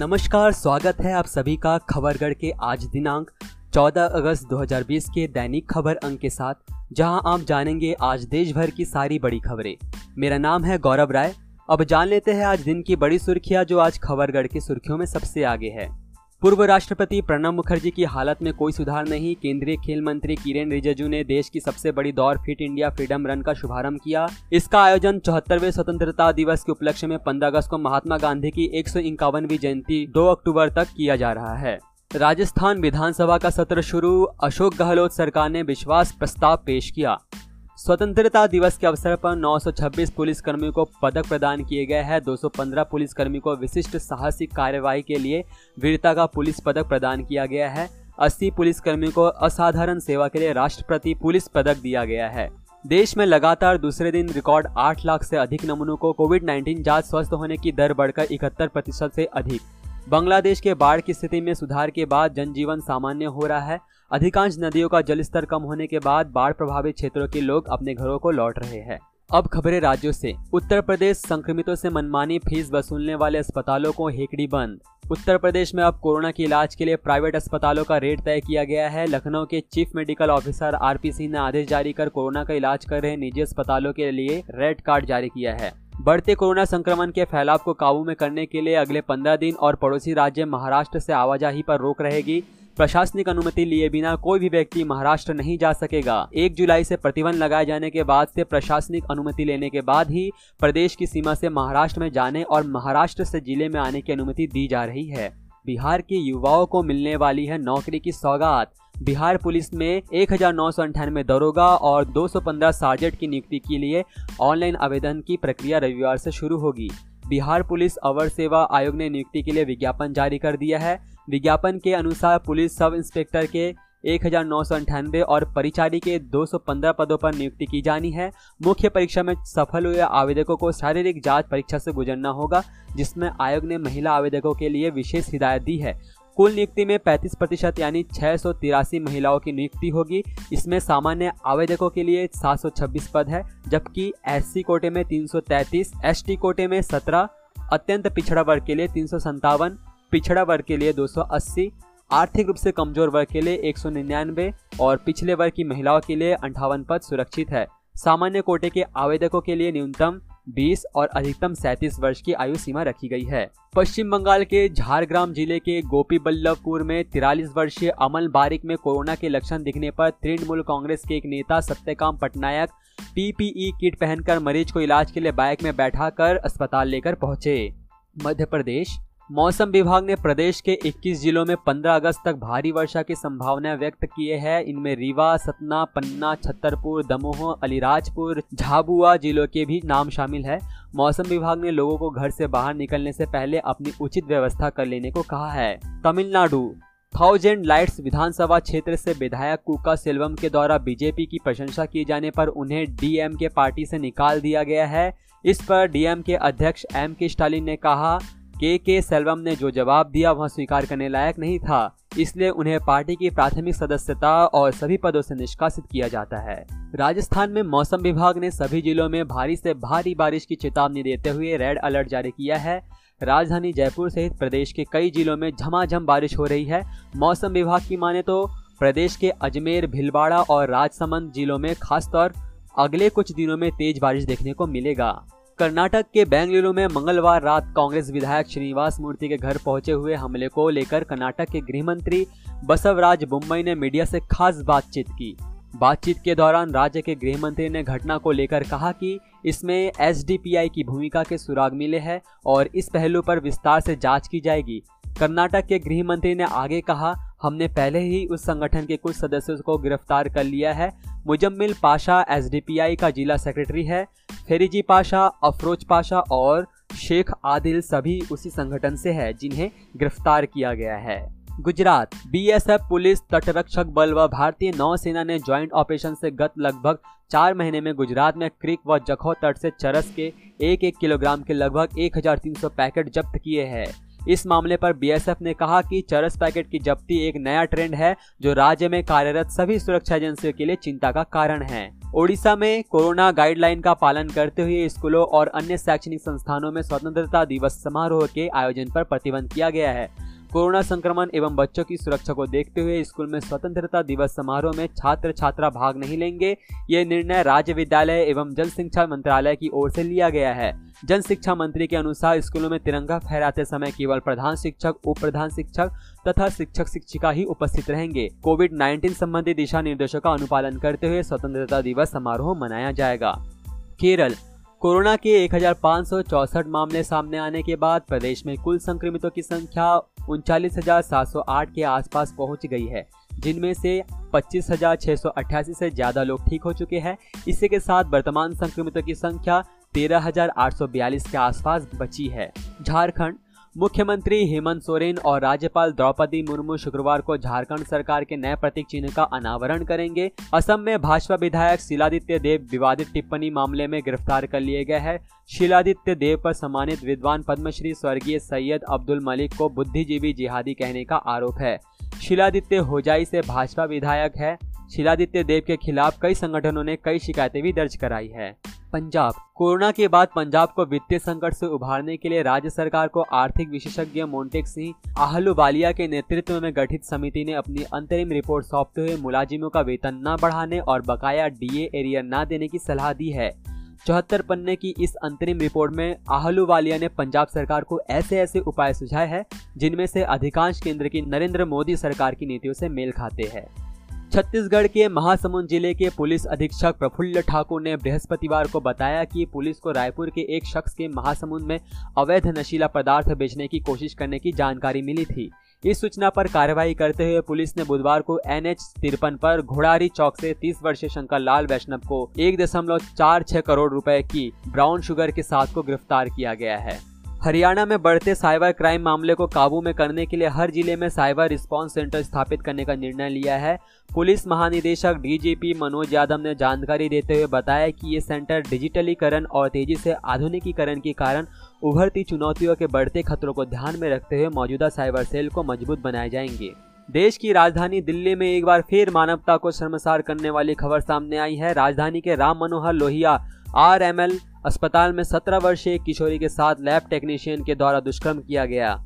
नमस्कार, स्वागत है आप सभी का खबरगढ़ के आज दिनांक 14 अगस्त 2020 के दैनिक खबर अंक के साथ, जहाँ आप जानेंगे आज देश भर की सारी बड़ी खबरें। मेरा नाम है गौरव राय। अब जान लेते हैं आज दिन की बड़ी सुर्खियाँ जो आज खबरगढ़ की सुर्खियों में सबसे आगे है। पूर्व राष्ट्रपति प्रणब मुखर्जी की हालत में कोई सुधार नहीं। केंद्रीय खेल मंत्री किरेन रिजिजू ने देश की सबसे बड़ी दौड़ फिट इंडिया फ्रीडम रन का शुभारंभ किया। इसका आयोजन चौहत्तरवे स्वतंत्रता दिवस के उपलक्ष्य में 15 अगस्त को महात्मा गांधी की एक जयंती 2 अक्टूबर तक किया जा रहा है। राजस्थान विधानसभा का सत्र शुरू, अशोक गहलोत सरकार ने विश्वास प्रस्ताव पेश किया। स्वतंत्रता दिवस के अवसर पर 926 पुलिस कर्मियों को पदक प्रदान किए गए हैं। 215 पुलिस कर्मी को विशिष्ट साहसिक कार्यवाही के लिए वीरता का पुलिस पदक प्रदान किया गया है। 80 पुलिस कर्मियों को असाधारण सेवा के लिए राष्ट्रपति पुलिस पदक दिया गया है। देश में लगातार दूसरे दिन रिकॉर्ड 8 लाख से अधिक नमूनों को कोविड 19 जाँच स्वस्थ होने की दर बढ़कर इकहत्तर प्रतिशत से अधिक। बांग्लादेश के बाढ़ की स्थिति में सुधार के बाद जनजीवन सामान्य हो रहा है। अधिकांश नदियों का जलस्तर कम होने के बाद बाढ़ प्रभावित क्षेत्रों के लोग अपने घरों को लौट रहे हैं। अब खबरें राज्यों से। उत्तर प्रदेश संक्रमितों से मनमानी फ़ीस वसूलने वाले अस्पतालों को हेकड़ी बंद। उत्तर प्रदेश में अब कोरोना के इलाज के लिए प्राइवेट अस्पतालों का रेट तय किया गया है। लखनऊ के chief medical officer RP Singh ने आदेश जारी कर कोरोना का इलाज कर रहे निजी अस्पतालों के लिए रेड कार्ड जारी किया है। बढ़ते कोरोना संक्रमण के फैलाव को काबू में करने के लिए अगले पंद्रह दिन और पड़ोसी राज्य महाराष्ट्र से आवाजाही पर रोक रहेगी। प्रशासनिक अनुमति लिए बिना कोई भी व्यक्ति महाराष्ट्र नहीं जा सकेगा। एक जुलाई से प्रतिबंध लगाए जाने के बाद से प्रशासनिक अनुमति लेने के बाद ही प्रदेश की सीमा से महाराष्ट्र में जाने और महाराष्ट्र से ज़िले में आने की अनुमति दी जा रही है। बिहार के युवाओं को मिलने वाली है नौकरी की सौगात। बिहार पुलिस में एक दरोगा और 215 सार्जेंट की नियुक्ति के लिए ऑनलाइन आवेदन की प्रक्रिया रविवार से शुरू होगी। बिहार पुलिस अवर सेवा आयोग ने नियुक्ति के लिए विज्ञापन जारी कर दिया है। विज्ञापन के अनुसार पुलिस सब इंस्पेक्टर के एक हज़ार नौ सौ और परिचारी के 215 पदों पर नियुक्ति की जानी है। मुख्य परीक्षा में सफल हुए आवेदकों को शारीरिक जाँच परीक्षा से गुजरना होगा जिसमें आयोग ने महिला आवेदकों के लिए विशेष हिदायत दी है। कुल नियुक्ति में 35 प्रतिशत यानी छह महिलाओं की नियुक्ति होगी। इसमें सामान्य आवेदकों के लिए 726 पद है जबकि एससी कोटे में 333, एसटी कोटे में 17, अत्यंत पिछड़ा वर्ग के लिए तीन पिछड़ा वर्ग के लिए 280, आर्थिक रूप से कमज़ोर वर्ग के लिए एक सौ निन्यानवे और पिछले वर्ग की महिलाओं के लिए अंठावन पद सुरक्षित है। सामान्य कोटे के आवेदकों के लिए न्यूनतम 20 और अधिकतम 37 वर्ष की आयु सीमा रखी गई है। पश्चिम बंगाल के झारग्राम ज़िले के गोपी बल्लभपुर में तिरालीस वर्षीय अमल बारिक में कोरोना के लक्षण दिखने पर तृणमूल कांग्रेस के एक नेता सत्यकाम पटनायक पीपीई किट पहनकर मरीज़ को इलाज के लिए बाइक में बैठाकर अस्पताल लेकर पहुँचे। मध्य प्रदेश मौसम विभाग ने प्रदेश के 21 जिलों में 15 अगस्त तक भारी वर्षा की संभावना व्यक्त किए है। इनमें रीवा, सतना, पन्ना, छतरपुर, दमोह, अलीराजपुर, झाबुआ जिलों के भी नाम शामिल है। मौसम विभाग ने लोगों को घर से बाहर निकलने से पहले अपनी उचित व्यवस्था कर लेने को कहा है। तमिलनाडु, थाउज़ेंड लाइट्स विधानसभा क्षेत्र से विधायक कुका सेल्वम के द्वारा बीजेपी की प्रशंसा किए जाने पर उन्हें डीएम के पार्टी से निकाल दिया गया है। इस पर डीएम के अध्यक्ष एम के स्टालिन ने कहा के के सेल्वम ने जो जवाब दिया वह स्वीकार करने लायक नहीं था, इसलिए उन्हें पार्टी की प्राथमिक सदस्यता और सभी पदों से निष्कासित किया जाता है। राजस्थान में मौसम विभाग ने सभी जिलों में भारी से भारी बारिश की चेतावनी देते हुए रेड अलर्ट जारी किया है। राजधानी जयपुर सहित प्रदेश के कई जिलों में झमाझम बारिश हो रही है। मौसम विभाग की माने तो प्रदेश के अजमेर, भिलवाड़ा और राजसमंद जिलों में खासतौर अगले कुछ दिनों में तेज बारिश देखने को मिलेगा। कर्नाटक के बेंगलुरु में मंगलवार रात कांग्रेस विधायक श्रीनिवास मूर्ति के घर पहुँचे हुए हमले को लेकर कर्नाटक के गृह मंत्री बसवराज बुम्बई ने मीडिया से खास बातचीत की। बातचीत के दौरान राज्य के गृह मंत्री ने घटना को लेकर कहा कि इसमें एसडीपीआई की भूमिका के सुराग मिले हैं और इस पहलू पर विस्तार से जाँच की जाएगी। कर्नाटक के गृह मंत्री ने आगे कहा, हमने पहले ही उस संगठन के कुछ सदस्यों को गिरफ़्तार कर लिया है। मुजम्मिल पाशा एसडीपीआई का जिला सेक्रेटरी है। फेरीजी पाशा, अफरोज पाशा और शेख आदिल सभी उसी संगठन से है जिन्हें गिरफ़्तार किया गया है। गुजरात, बीएसएफ पुलिस तटरक्षक बल व भारतीय नौसेना ने ज्वाइंट ऑपरेशन से गत लगभग चार महीने में गुजरात में क्रिक व जखो तट से चरस के एक एक किलोग्राम के लगभग 1300 पैकेट जब्त किए हैं। इस मामले पर बीएसएफ ने कहा कि चरस पैकेट की जब्ती एक नया ट्रेंड है, जो राज्य में कार्यरत सभी सुरक्षा एजेंसियों के लिए चिंता का कारण है। ओडिशा में कोरोना गाइडलाइन का पालन करते हुए स्कूलों और अन्य शैक्षणिक संस्थानों में स्वतंत्रता दिवस समारोह के आयोजन पर प्रतिबंध किया गया है। कोरोना संक्रमण एवं बच्चों की सुरक्षा को देखते हुए स्कूल में स्वतंत्रता दिवस समारोह में छात्र छात्रा भाग नहीं लेंगे। ये निर्णय राज्य विद्यालय एवं जन शिक्षा मंत्रालय की ओर से लिया गया है। जन शिक्षा मंत्री के अनुसार स्कूलों में तिरंगा फहराते समय केवल प्रधान शिक्षक उप प्रधान शिक्षक तथा शिक्षक शिक्षिका ही उपस्थित रहेंगे। कोविड 19 संबंधी दिशा निर्देशों का अनुपालन करते हुए स्वतंत्रता दिवस समारोह मनाया जाएगा। केरल कोरोना के एक हज़ार पाँच सौ चौंसठ मामले सामने आने के बाद प्रदेश में कुल संक्रमितों की संख्या उनचालीस के आसपास पहुँच गई है जिनमें से 25,688 से ज़्यादा लोग ठीक हो चुके हैं। इसी के साथ वर्तमान संक्रमितों की संख्या 13,842 के आसपास बची है। झारखंड मुख्यमंत्री हेमंत सोरेन और राज्यपाल द्रौपदी मुर्मू शुक्रवार को झारखंड सरकार के नए प्रतीक चिन्ह का अनावरण करेंगे। असम में भाजपा विधायक शिलादित्य देव विवादित टिप्पणी मामले में गिरफ़्तार कर लिए गए हैं। शिलादित्य देव पर सम्मानित विद्वान पद्मश्री स्वर्गीय सैयद अब्दुल मलिक को बुद्धिजीवी जिहादी कहने का आरोप है। शिलादित्य होजाई से भाजपा विधायक है। शिलादित्य देव के खिलाफ कई संगठनों ने कई शिकायतें भी दर्ज कराई है। पंजाब, कोरोना के बाद पंजाब को वित्तीय संकट से उभारने के लिए राज्य सरकार को आर्थिक विशेषज्ञ मोन्टेक सिंह आहलुवालिया के नेतृत्व में गठित समिति ने अपनी अंतरिम रिपोर्ट सौंपते हुए मुलाजिमों का वेतन न बढ़ाने और बकाया डीए एरियर न देने की सलाह दी है। चौहत्तर पन्ने की इस अंतरिम रिपोर्ट में आहलुवालिया ने पंजाब सरकार को ऐसे ऐसे उपाय सुझाए हैं जिनमें से अधिकांश केंद्र की नरेंद्र मोदी सरकार की नीतियों से मेल खाते हैं। छत्तीसगढ़ के महासमुंद ज़िले के पुलिस अधीक्षक प्रफुल्ल ठाकुर ने बृहस्पतिवार को बताया कि पुलिस को रायपुर के एक शख्स के महासमुंद में अवैध नशीला पदार्थ बेचने की कोशिश करने की जानकारी मिली थी। इस सूचना पर कार्रवाई करते हुए पुलिस ने बुधवार को एन एच तिरपन पर घोड़ारी चौक से 30 वर्षीय शंकर लाल वैष्णव को एक दशमलव चार छह करोड़ रुपए की ब्राउन शुगर के साथ को गिरफ़्तार किया गया है। हरियाणा में बढ़ते साइबर क्राइम मामले को काबू में करने के लिए हर ज़िले में साइबर रिस्पांस सेंटर स्थापित करने का निर्णय लिया है। पुलिस महानिदेशक डीजीपी मनोज यादव ने जानकारी देते हुए बताया कि ये सेंटर डिजिटलीकरण और तेज़ी से आधुनिकीकरण के कारण उभरती चुनौतियों के बढ़ते खतरों को ध्यान में रखते हुए मौजूदा साइबर सेल को मज़बूत बनाए जाएँगे। देश की राजधानी दिल्ली में एक बार फिर मानवता को शर्मसार करने वाली खबर सामने आई है। राजधानी के राम मनोहर लोहिया आर अस्पताल में 17 वर्षीय किशोरी के साथ लैब टेक्नीशियन के द्वारा दुष्कर्म किया गया।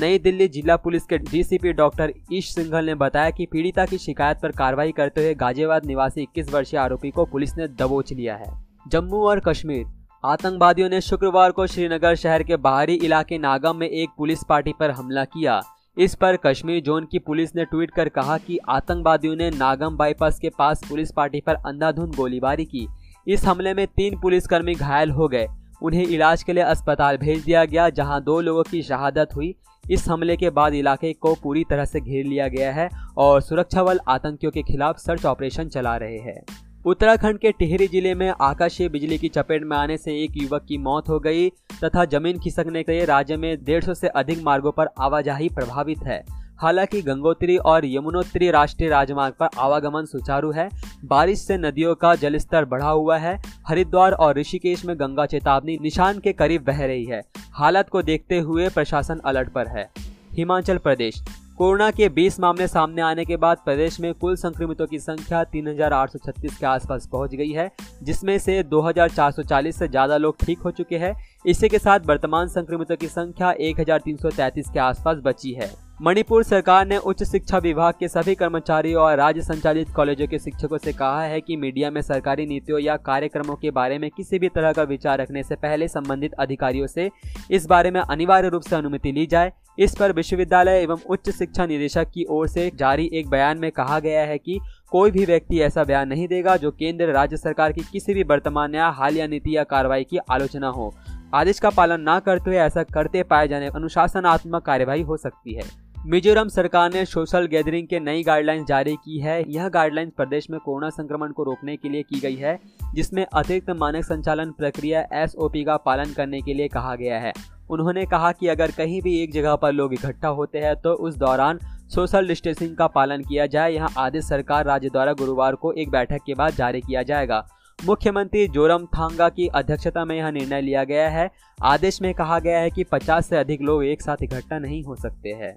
नई दिल्ली जिला पुलिस के डीसीपी डॉक्टर ईश सिंघल ने बताया कि पीड़िता की शिकायत पर कार्रवाई करते हुए गाजियाबाद निवासी 21 वर्षीय आरोपी को पुलिस ने दबोच लिया है। जम्मू और कश्मीर। आतंकवादियों ने शुक्रवार को श्रीनगर शहर के बाहरी इलाके नागम में एक पुलिस पार्टी पर हमला किया। इस पर कश्मीर जोन की पुलिस ने ट्वीट कर कहा कि आतंकवादियों ने नागम बाईपास के पास पुलिस पार्टी पर अंधाधुंध गोलीबारी की। इस हमले में तीन पुलिसकर्मी घायल हो गए। उन्हें इलाज के लिए अस्पताल भेज दिया गया, जहाँ दो लोगों की शहादत हुई। इस हमले के बाद इलाके को पूरी तरह से घेर लिया गया है और सुरक्षा बल आतंकियों के खिलाफ सर्च ऑपरेशन चला रहे हैं। उत्तराखंड के टिहरी ज़िले में आकाशीय बिजली की चपेट में आने से एक युवक की मौत हो गई, तथा ज़मीन खिसकने से राज्य में डेढ़ से अधिक मार्गों पर आवाजाही प्रभावित है। हालाँकि गंगोत्री और यमुनोत्री राष्ट्रीय राजमार्ग पर आवागमन सुचारू है। बारिश से नदियों का जलस्तर बढ़ा हुआ है। हरिद्वार और ऋषिकेश में गंगा चेतावनी निशान के करीब बह रही है। हालत को देखते हुए प्रशासन अलर्ट पर है। हिमाचल प्रदेश। कोरोना के 20 मामले सामने आने के बाद प्रदेश में कुल संक्रमितों की संख्या 3,836 के आसपास पहुँच गई है जिसमें से 2,440 से ज़्यादा लोग ठीक हो चुके हैं। इसी के साथ वर्तमान संक्रमितों की संख्या 1,333 के आसपास बची है। मणिपुर सरकार ने उच्च शिक्षा विभाग के सभी कर्मचारियों और राज्य संचालित कॉलेजों के शिक्षकों से कहा है कि मीडिया में सरकारी नीतियों या कार्यक्रमों के बारे में किसी भी तरह का विचार रखने से पहले संबंधित अधिकारियों से इस बारे में अनिवार्य रूप से अनुमति ली जाए। इस पर विश्वविद्यालय एवं उच्च शिक्षा निदेशक की ओर से जारी एक बयान में कहा गया है कि कोई भी व्यक्ति ऐसा बयान नहीं देगा जो केंद्र, राज्य सरकार की किसी भी वर्तमान या हालिया नीति या कार्रवाई की आलोचना हो। आदेश का पालन न करते हुए ऐसा करते पाए जाने अनुशासनात्मक कार्यवाही हो सकती है। मिजोरम सरकार ने सोशल गैदरिंग के नई गाइडलाइंस जारी की है। यह गाइडलाइंस प्रदेश में कोरोना संक्रमण को रोकने के लिए की गई है, जिसमें अतिरिक्त मानक संचालन प्रक्रिया एसओपी का पालन करने के लिए कहा गया है। उन्होंने कहा कि अगर कहीं भी एक जगह पर लोग इकट्ठा होते हैं तो उस दौरान सोशल डिस्टेंसिंग का पालन किया जाए। यह आदेश सरकार राज्य द्वारा गुरुवार को एक बैठक के बाद जारी किया जाएगा। मुख्यमंत्री जोरम थांगा की अध्यक्षता में यह निर्णय लिया गया है। आदेश में कहा गया है कि 50 से अधिक लोग एक साथ इकट्ठा नहीं हो सकते हैं।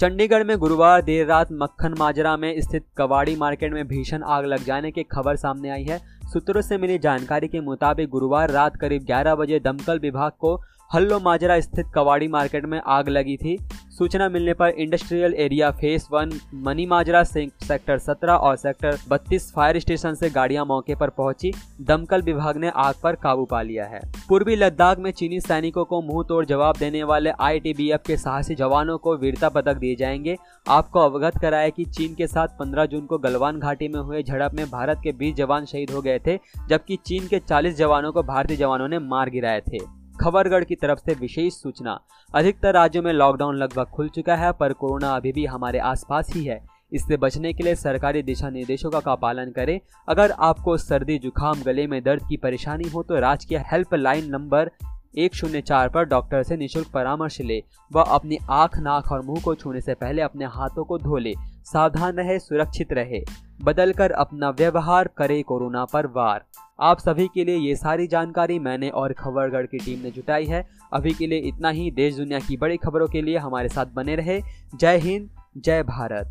चंडीगढ़ में गुरुवार देर रात मक्खन माजरा में स्थित कवाड़ी मार्केट में भीषण आग लग जाने की खबर सामने आई है। सूत्रों से मिली जानकारी के मुताबिक गुरुवार रात करीब 11 बजे दमकल विभाग को हल्लो माजरा स्थित कवाड़ी मार्केट में आग लगी थी। सूचना मिलने पर industrial area phase one, Mani Majra sector 17 और सेक्टर 32 फायर स्टेशन से गाड़ियाँ मौके पर पहुँची। दमकल विभाग ने आग पर काबू पा लिया है। पूर्वी लद्दाख में चीनी सैनिकों को मुँह तोड़ जवाब देने वाले आईटीबीएफ के साहसी जवानों को वीरता पदक दिए जाएँगे। आपको अवगत कराया कि चीन के साथ 15 जून को गलवान घाटी में हुए झड़प में भारत के 20 जवान शहीद हो गए थे, जबकि चीन के 40 जवानों को भारतीय जवानों ने मार गिराए थे। खबरगढ़ की तरफ़ से विशेष सूचना। अधिकतर राज्यों में लॉकडाउन लगभग खुल चुका है पर कोरोना अभी भी हमारे आसपास ही है। इससे बचने के लिए सरकारी दिशा निर्देशों का, का पालन करें। अगर आपको सर्दी जुकाम गले में दर्द की परेशानी हो तो राजकीय हेल्पलाइन नंबर एक शून्य चार पर डॉक्टर से निशुल्क परामर्श ले। व अपनी आँख, नाक और मुँह को छूने से पहले अपने हाथों को धो ले। सावधान रहे, सुरक्षित रहे। बदल कर अपना व्यवहार करे कोरोना पर वार। आप सभी के लिए ये सारी जानकारी मैंने और खबरगढ़ की टीम ने जुटाई है। अभी के लिए इतना ही। देश दुनिया की बड़ी खबरों के लिए हमारे साथ बने रहे। जय हिंद, जय भारत।